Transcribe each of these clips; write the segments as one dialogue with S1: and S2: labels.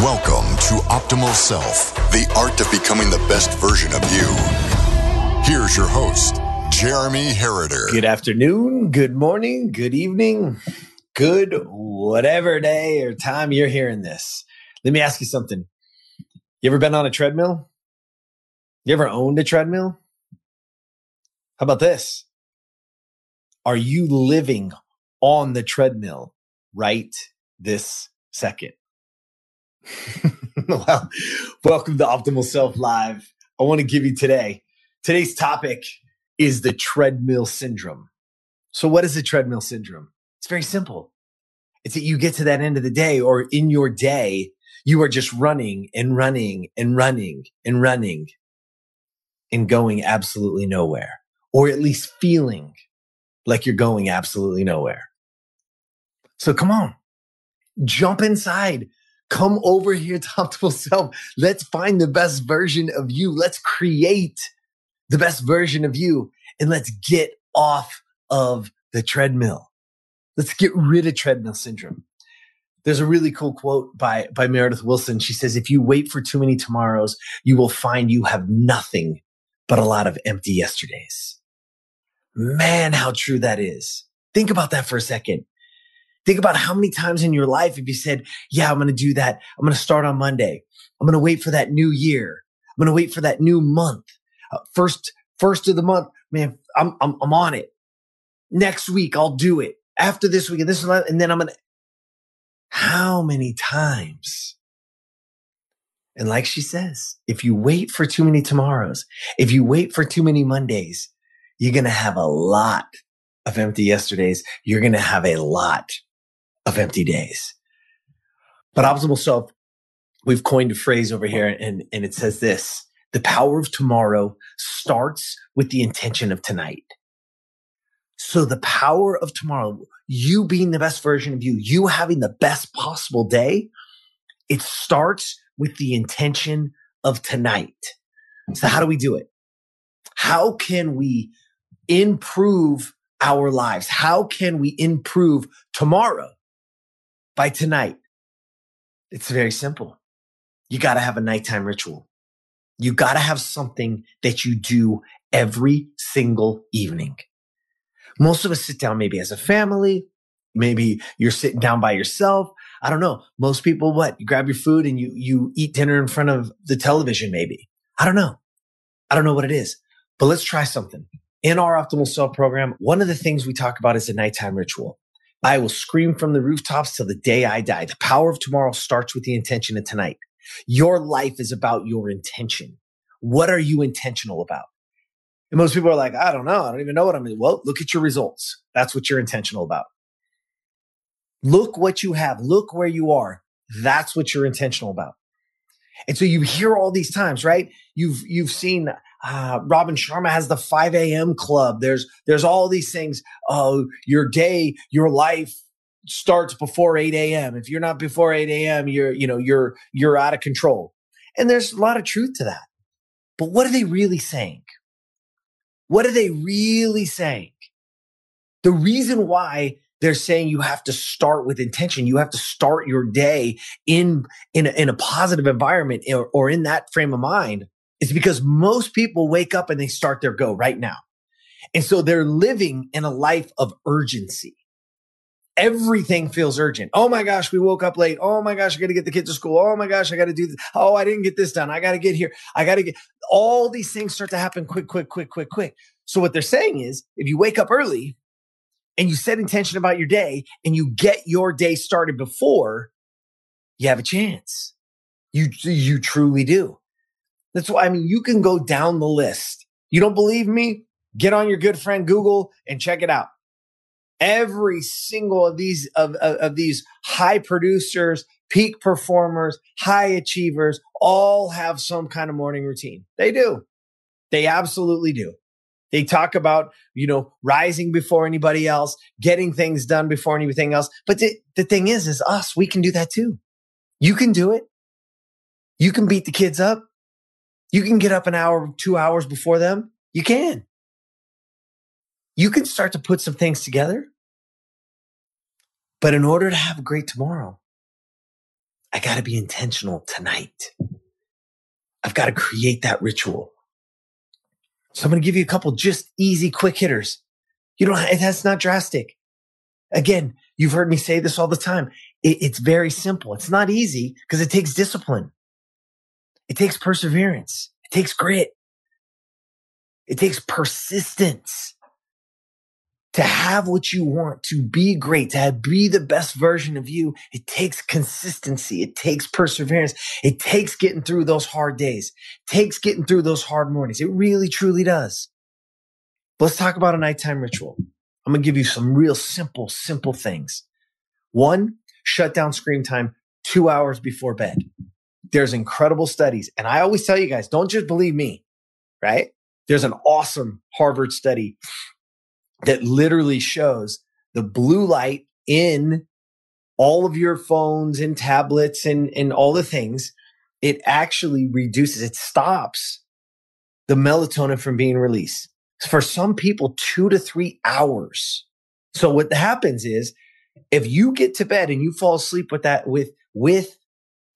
S1: Welcome to Optimal Self, the art of becoming the best version of you. Here's your host, Jeremy Herriter.
S2: Good afternoon, good morning, good evening, good whatever day or time you're hearing this. Let me ask you something. You ever been on a treadmill? You ever owned a treadmill? How about this? Are you living on the treadmill right this second? well, welcome to Optimal Self Live. I want to give you today. Today's topic is the treadmill syndrome. So, what is the treadmill syndrome? It's very simple. It's that you get to that end of the day or in your day, you are just running and running and running and running and going absolutely nowhere, or at least feeling like you're going absolutely nowhere. So, come on, jump inside Come over here to Optimal Self. Let's find the best version of you. Let's create the best version of you and let's get off of the treadmill. Let's get rid of treadmill syndrome. There's a really cool quote by, by Meredith Willson. She says, if you wait for too many tomorrows, you will find you have nothing but a lot of empty yesterdays. Man, how true that is. Think about that for a second. Think about how many times in your life have you said, yeah, I'm going to do that. I'm going to start on Monday. I'm going to wait for that new year. I'm going to wait for that new month. Uh, first, first of the month, man, I'm, I'm, I'm on it. Next week, I'll do it. After this week, and this and then I'm going to, how many times? And like she says, if you wait for too many tomorrows, if you wait for too many Mondays, you're going to have a lot of empty yesterdays. You're going to have a lot of empty days. But optimal self, we've coined a phrase over here and, and it says this, the power of tomorrow starts with the intention of tonight. So the power of tomorrow, you being the best version of you, you having the best possible day, it starts with the intention of tonight. So how do we do it? How can we improve our lives? How can we improve tomorrow? By tonight. It's very simple. You got to have a nighttime ritual. You got to have something that you do every single evening. Most of us sit down maybe as a family. Maybe you're sitting down by yourself. I don't know. Most people, what? You grab your food and you, you eat dinner in front of the television, maybe. I don't know. I don't know what it is, but let's try something. In our optimal self program, one of the things we talk about is a nighttime ritual. I will scream from the rooftops till the day I die. The power of tomorrow starts with the intention of tonight. Your life is about your intention. What are you intentional about? And most people are like, I don't know. I don't even know what I'm. Well, look at your results. That's what you're intentional about. Look what you have. Look where you are. That's what you're intentional about. And so you hear all these times, right? You've, you've seen uh, Robin Sharma has the 5 a.m. club. There's, there's all these things. Oh, your day, your life starts before 8 a.m. If you're not before 8 a.m., you're, you know, you're, you're out of control. And there's a lot of truth to that. But what are they really saying? What are they really saying? The reason why they're saying you have to start with intention. You have to start your day in, in a, in a positive environment or, or in that frame of mind is because most people wake up and they start their go right now. And so they're living in a life of urgency. Everything feels urgent. Oh my gosh, we woke up late. Oh my gosh, I got to get the kids to school. Oh my gosh, I got to do this. Oh, I didn't get this done. I got to get here. I got to get all these things start to happen quick, quick, quick, quick, quick. So what they're saying is if you wake up early and you set intention about your day and you get your day started before, you have a chance. You, you truly do. That's why, I mean, you can go down the list. You don't believe me? Get on your good friend Google and check it out. Every single of these, of, of, of these high producers, peak performers, high achievers all have some kind of morning routine. They do. They absolutely do. They talk about, you know, rising before anybody else, getting things done before anything else. But the, the thing is, is us, we can do that too. You can do it. You can beat the kids up. You can get up an hour, two hours before them. You can. You can start to put some things together. But in order to have a great tomorrow, I got to be intentional tonight. I've got to create that ritual. So I'm going to give you a couple just easy, quick hitters. You don't, that's not drastic. Again, you've heard me say this all the time. It, it's very simple. It's not easy because it takes discipline. It takes perseverance. It takes grit. It takes persistence to have what you want, to be great, to have, be the best version of you. It takes consistency. It takes perseverance. It takes getting through those hard days. It takes getting through those hard mornings. It really, truly does. Let's talk about a nighttime ritual. I'm going to give you some real simple, simple things. One, shut down screen time two hours before bed. There's incredible studies. And I always tell you guys, don't just believe me, right? There's an awesome Harvard study that literally shows the blue light in all of your phones and tablets and, and all the things. It actually reduces, it stops the melatonin from being released. For some people, two to three hours. So what happens is if you get to bed and you fall asleep with that, with, with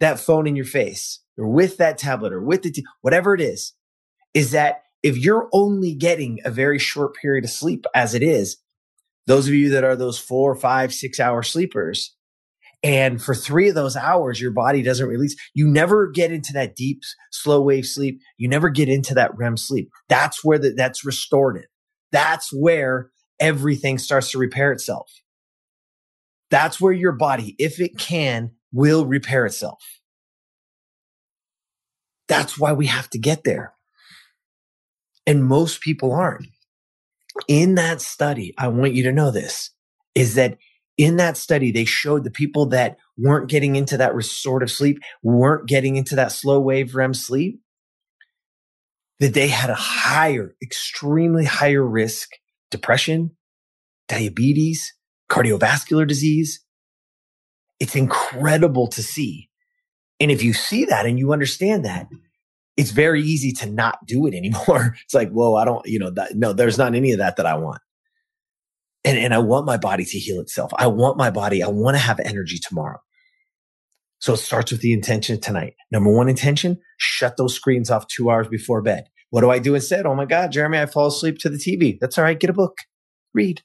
S2: that phone in your face or with that tablet or with the, t- whatever it is, is that if you're only getting a very short period of sleep as it is, those of you that are those four, five, six hour sleepers, and for three of those hours, your body doesn't release. You never get into that deep, slow wave sleep. You never get into that REM sleep. That's where the, that's restorative. That's where everything starts to repair itself. That's where your body, if it can, will repair itself. That's why we have to get there. And most people aren't. In that study, I want you to know this is that in that study, they showed the people that weren't getting into that restorative sleep, weren't getting into that slow wave REM sleep, that they had a higher, extremely higher risk depression, diabetes, cardiovascular disease. It's incredible to see. And if you see that and you understand that, it's very easy to not do it anymore. It's like, whoa, I don't, you know, that, no, there's not any of that that I want. And, and I want my body to heal itself. I want my body, I want to have energy tomorrow. So it starts with the intention tonight. Number one intention, shut those screens off two hours before bed. What do I do instead? Oh my God, Jeremy, I fall asleep to the TV. That's all right. Get a book, read.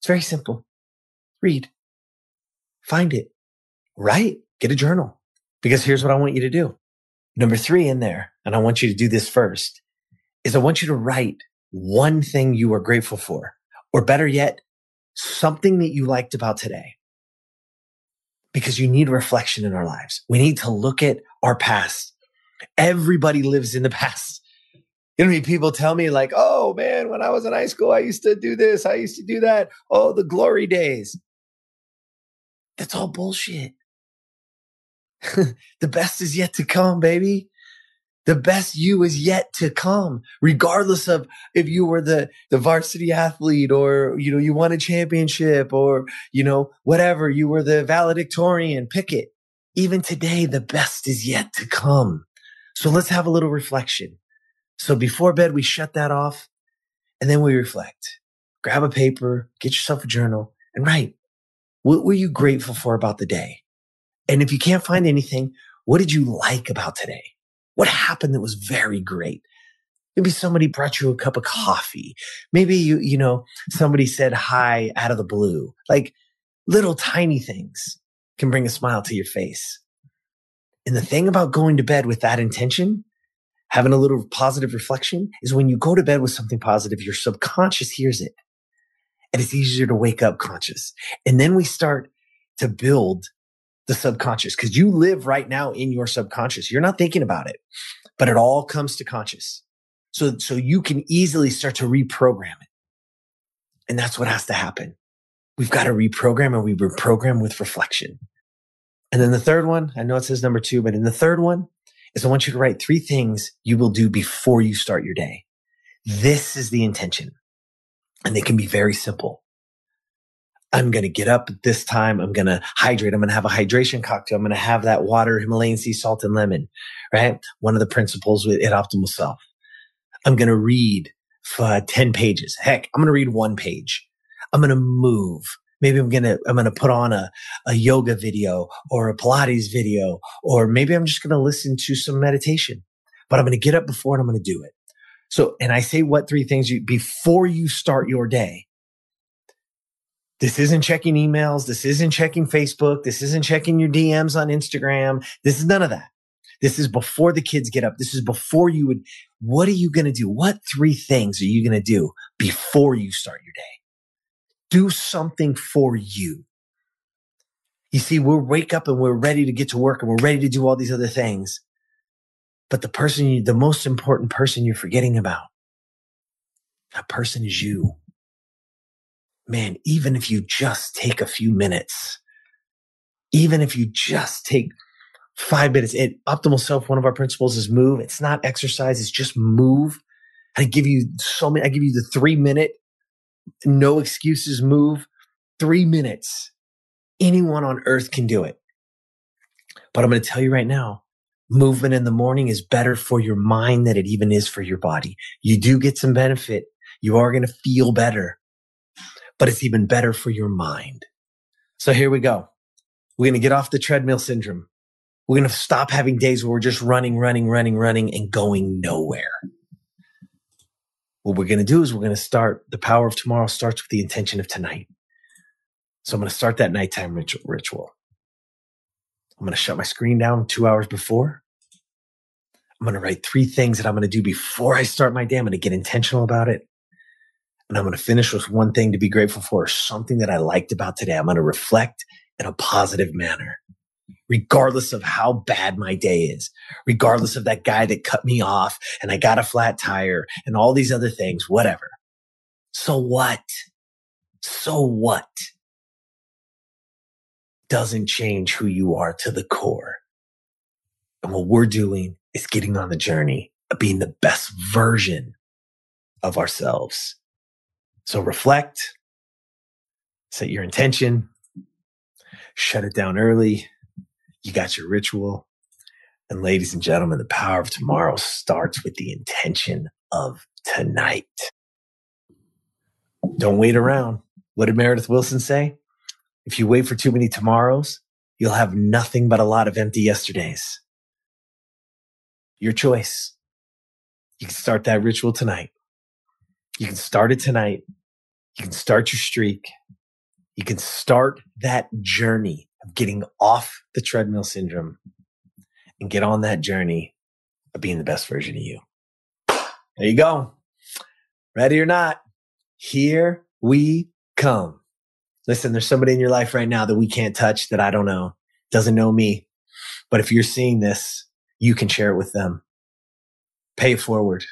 S2: It's very simple. Read, find it, write, get a journal. Because here's what I want you to do. Number three in there, and I want you to do this first, is I want you to write one thing you are grateful for, or better yet, something that you liked about today. Because you need reflection in our lives. We need to look at our past. Everybody lives in the past. You know, I mean, people tell me like, "Oh man, when I was in high school, I used to do this, I used to do that. Oh, the glory days." That's all bullshit. the best is yet to come, baby. The best you is yet to come, regardless of if you were the, the varsity athlete or, you know, you won a championship or, you know, whatever, you were the valedictorian, pick it. Even today, the best is yet to come. So let's have a little reflection. So before bed, we shut that off and then we reflect. Grab a paper, get yourself a journal and write. What were you grateful for about the day? And if you can't find anything, what did you like about today? What happened that was very great? Maybe somebody brought you a cup of coffee. Maybe you, you know, somebody said hi out of the blue. Like little tiny things can bring a smile to your face. And the thing about going to bed with that intention, having a little positive reflection is when you go to bed with something positive, your subconscious hears it and it's easier to wake up conscious. And then we start to build the subconscious because you live right now in your subconscious. You're not thinking about it, but it all comes to conscious. So, so you can easily start to reprogram it. And that's what has to happen. We've got to reprogram and we reprogram with reflection. And then the third one, I know it says number two, but in the third one is I want you to write three things you will do before you start your day. This is the intention and they can be very simple. I'm going to get up this time. I'm going to hydrate. I'm going to have a hydration cocktail. I'm going to have that water, Himalayan sea salt and lemon, right? One of the principles with, at Optimal Self. I'm going to read for 10 pages. Heck, I'm going to read one page. I'm going to move Maybe I'm going to, I'm going to put on a, a yoga video or a Pilates video, or maybe I'm just going to listen to some meditation, but I'm going to get up before and I'm going to do it. So, and I say what three things you, before you start your day. This isn't checking emails. This isn't checking Facebook. This isn't checking your DMs on Instagram. This is none of that. This is before the kids get up. This is before you would, what are you going to do? What three things are you going to do before you start your day? Do something for you. You see, we'll wake up and we're ready to get to work and we're ready to do all these other things. But the person, you, the most important person you're forgetting about, that person is you. Man, even if you just take a few minutes, even if you just take five minutes, it, optimal self, one of our principles is move. It's not exercise. It's just move. I give you so many, I give you the three minute, no excuses move, three minutes. Anyone on earth can do it. But I'm going to tell you right now, movement in the morning is better for your mind than it even is for your body. You do get some benefit. You are going to feel better, but it's even better for your mind. So here we go. We're going to get off the treadmill syndrome. We're going to stop having days where we're just running, running, running, running and going nowhere. What we're going to do is we're going to start the power of tomorrow starts with the intention of tonight. So I'm going to start that nighttime ritual. I'm going to shut my screen down two hours before. I'm going to write three things that I'm going to do before I start my day. I'm going to get intentional about it. And I'm going to finish with one thing to be grateful for, something that I liked about today. I'm going to reflect in a positive manner, regardless of how bad my day is, regardless of that guy that cut me off and I got a flat tire and all these other things, whatever. So what? So what? Doesn't change who you are to the core. And what we're doing is getting on the journey of being the best version of ourselves. So reflect, set your intention, shut it down early. You got your ritual. And ladies and gentlemen, the power of tomorrow starts with the intention of tonight. Don't wait around. What did Meredith Willson say? If you wait for too many tomorrows, you'll have nothing but a lot of empty yesterdays. Your choice. You can start that ritual tonight. You can start it tonight. You can start your streak. You can start that journey of getting off the treadmill syndrome and get on that journey of being the best version of you. There you go. Ready or not, here we come. Listen, there's somebody in your life right now that we can't touch that I don't know, doesn't know me. But if you're seeing this, you can share it with them. Pay it forward.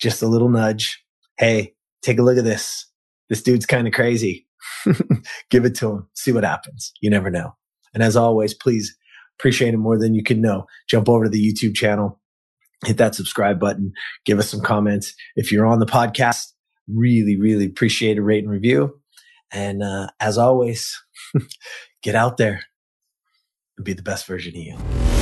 S2: Just a little nudge. Hey, take a look at this. This dude's kind of crazy. Give it to him. See what happens. You never know. And as always, please appreciate it more than you can know. Jump over to the YouTube channel, hit that subscribe button, give us some comments. If you're on the podcast, really, really appreciate a rate and review. And uh, as always, get out there and be the best version of you.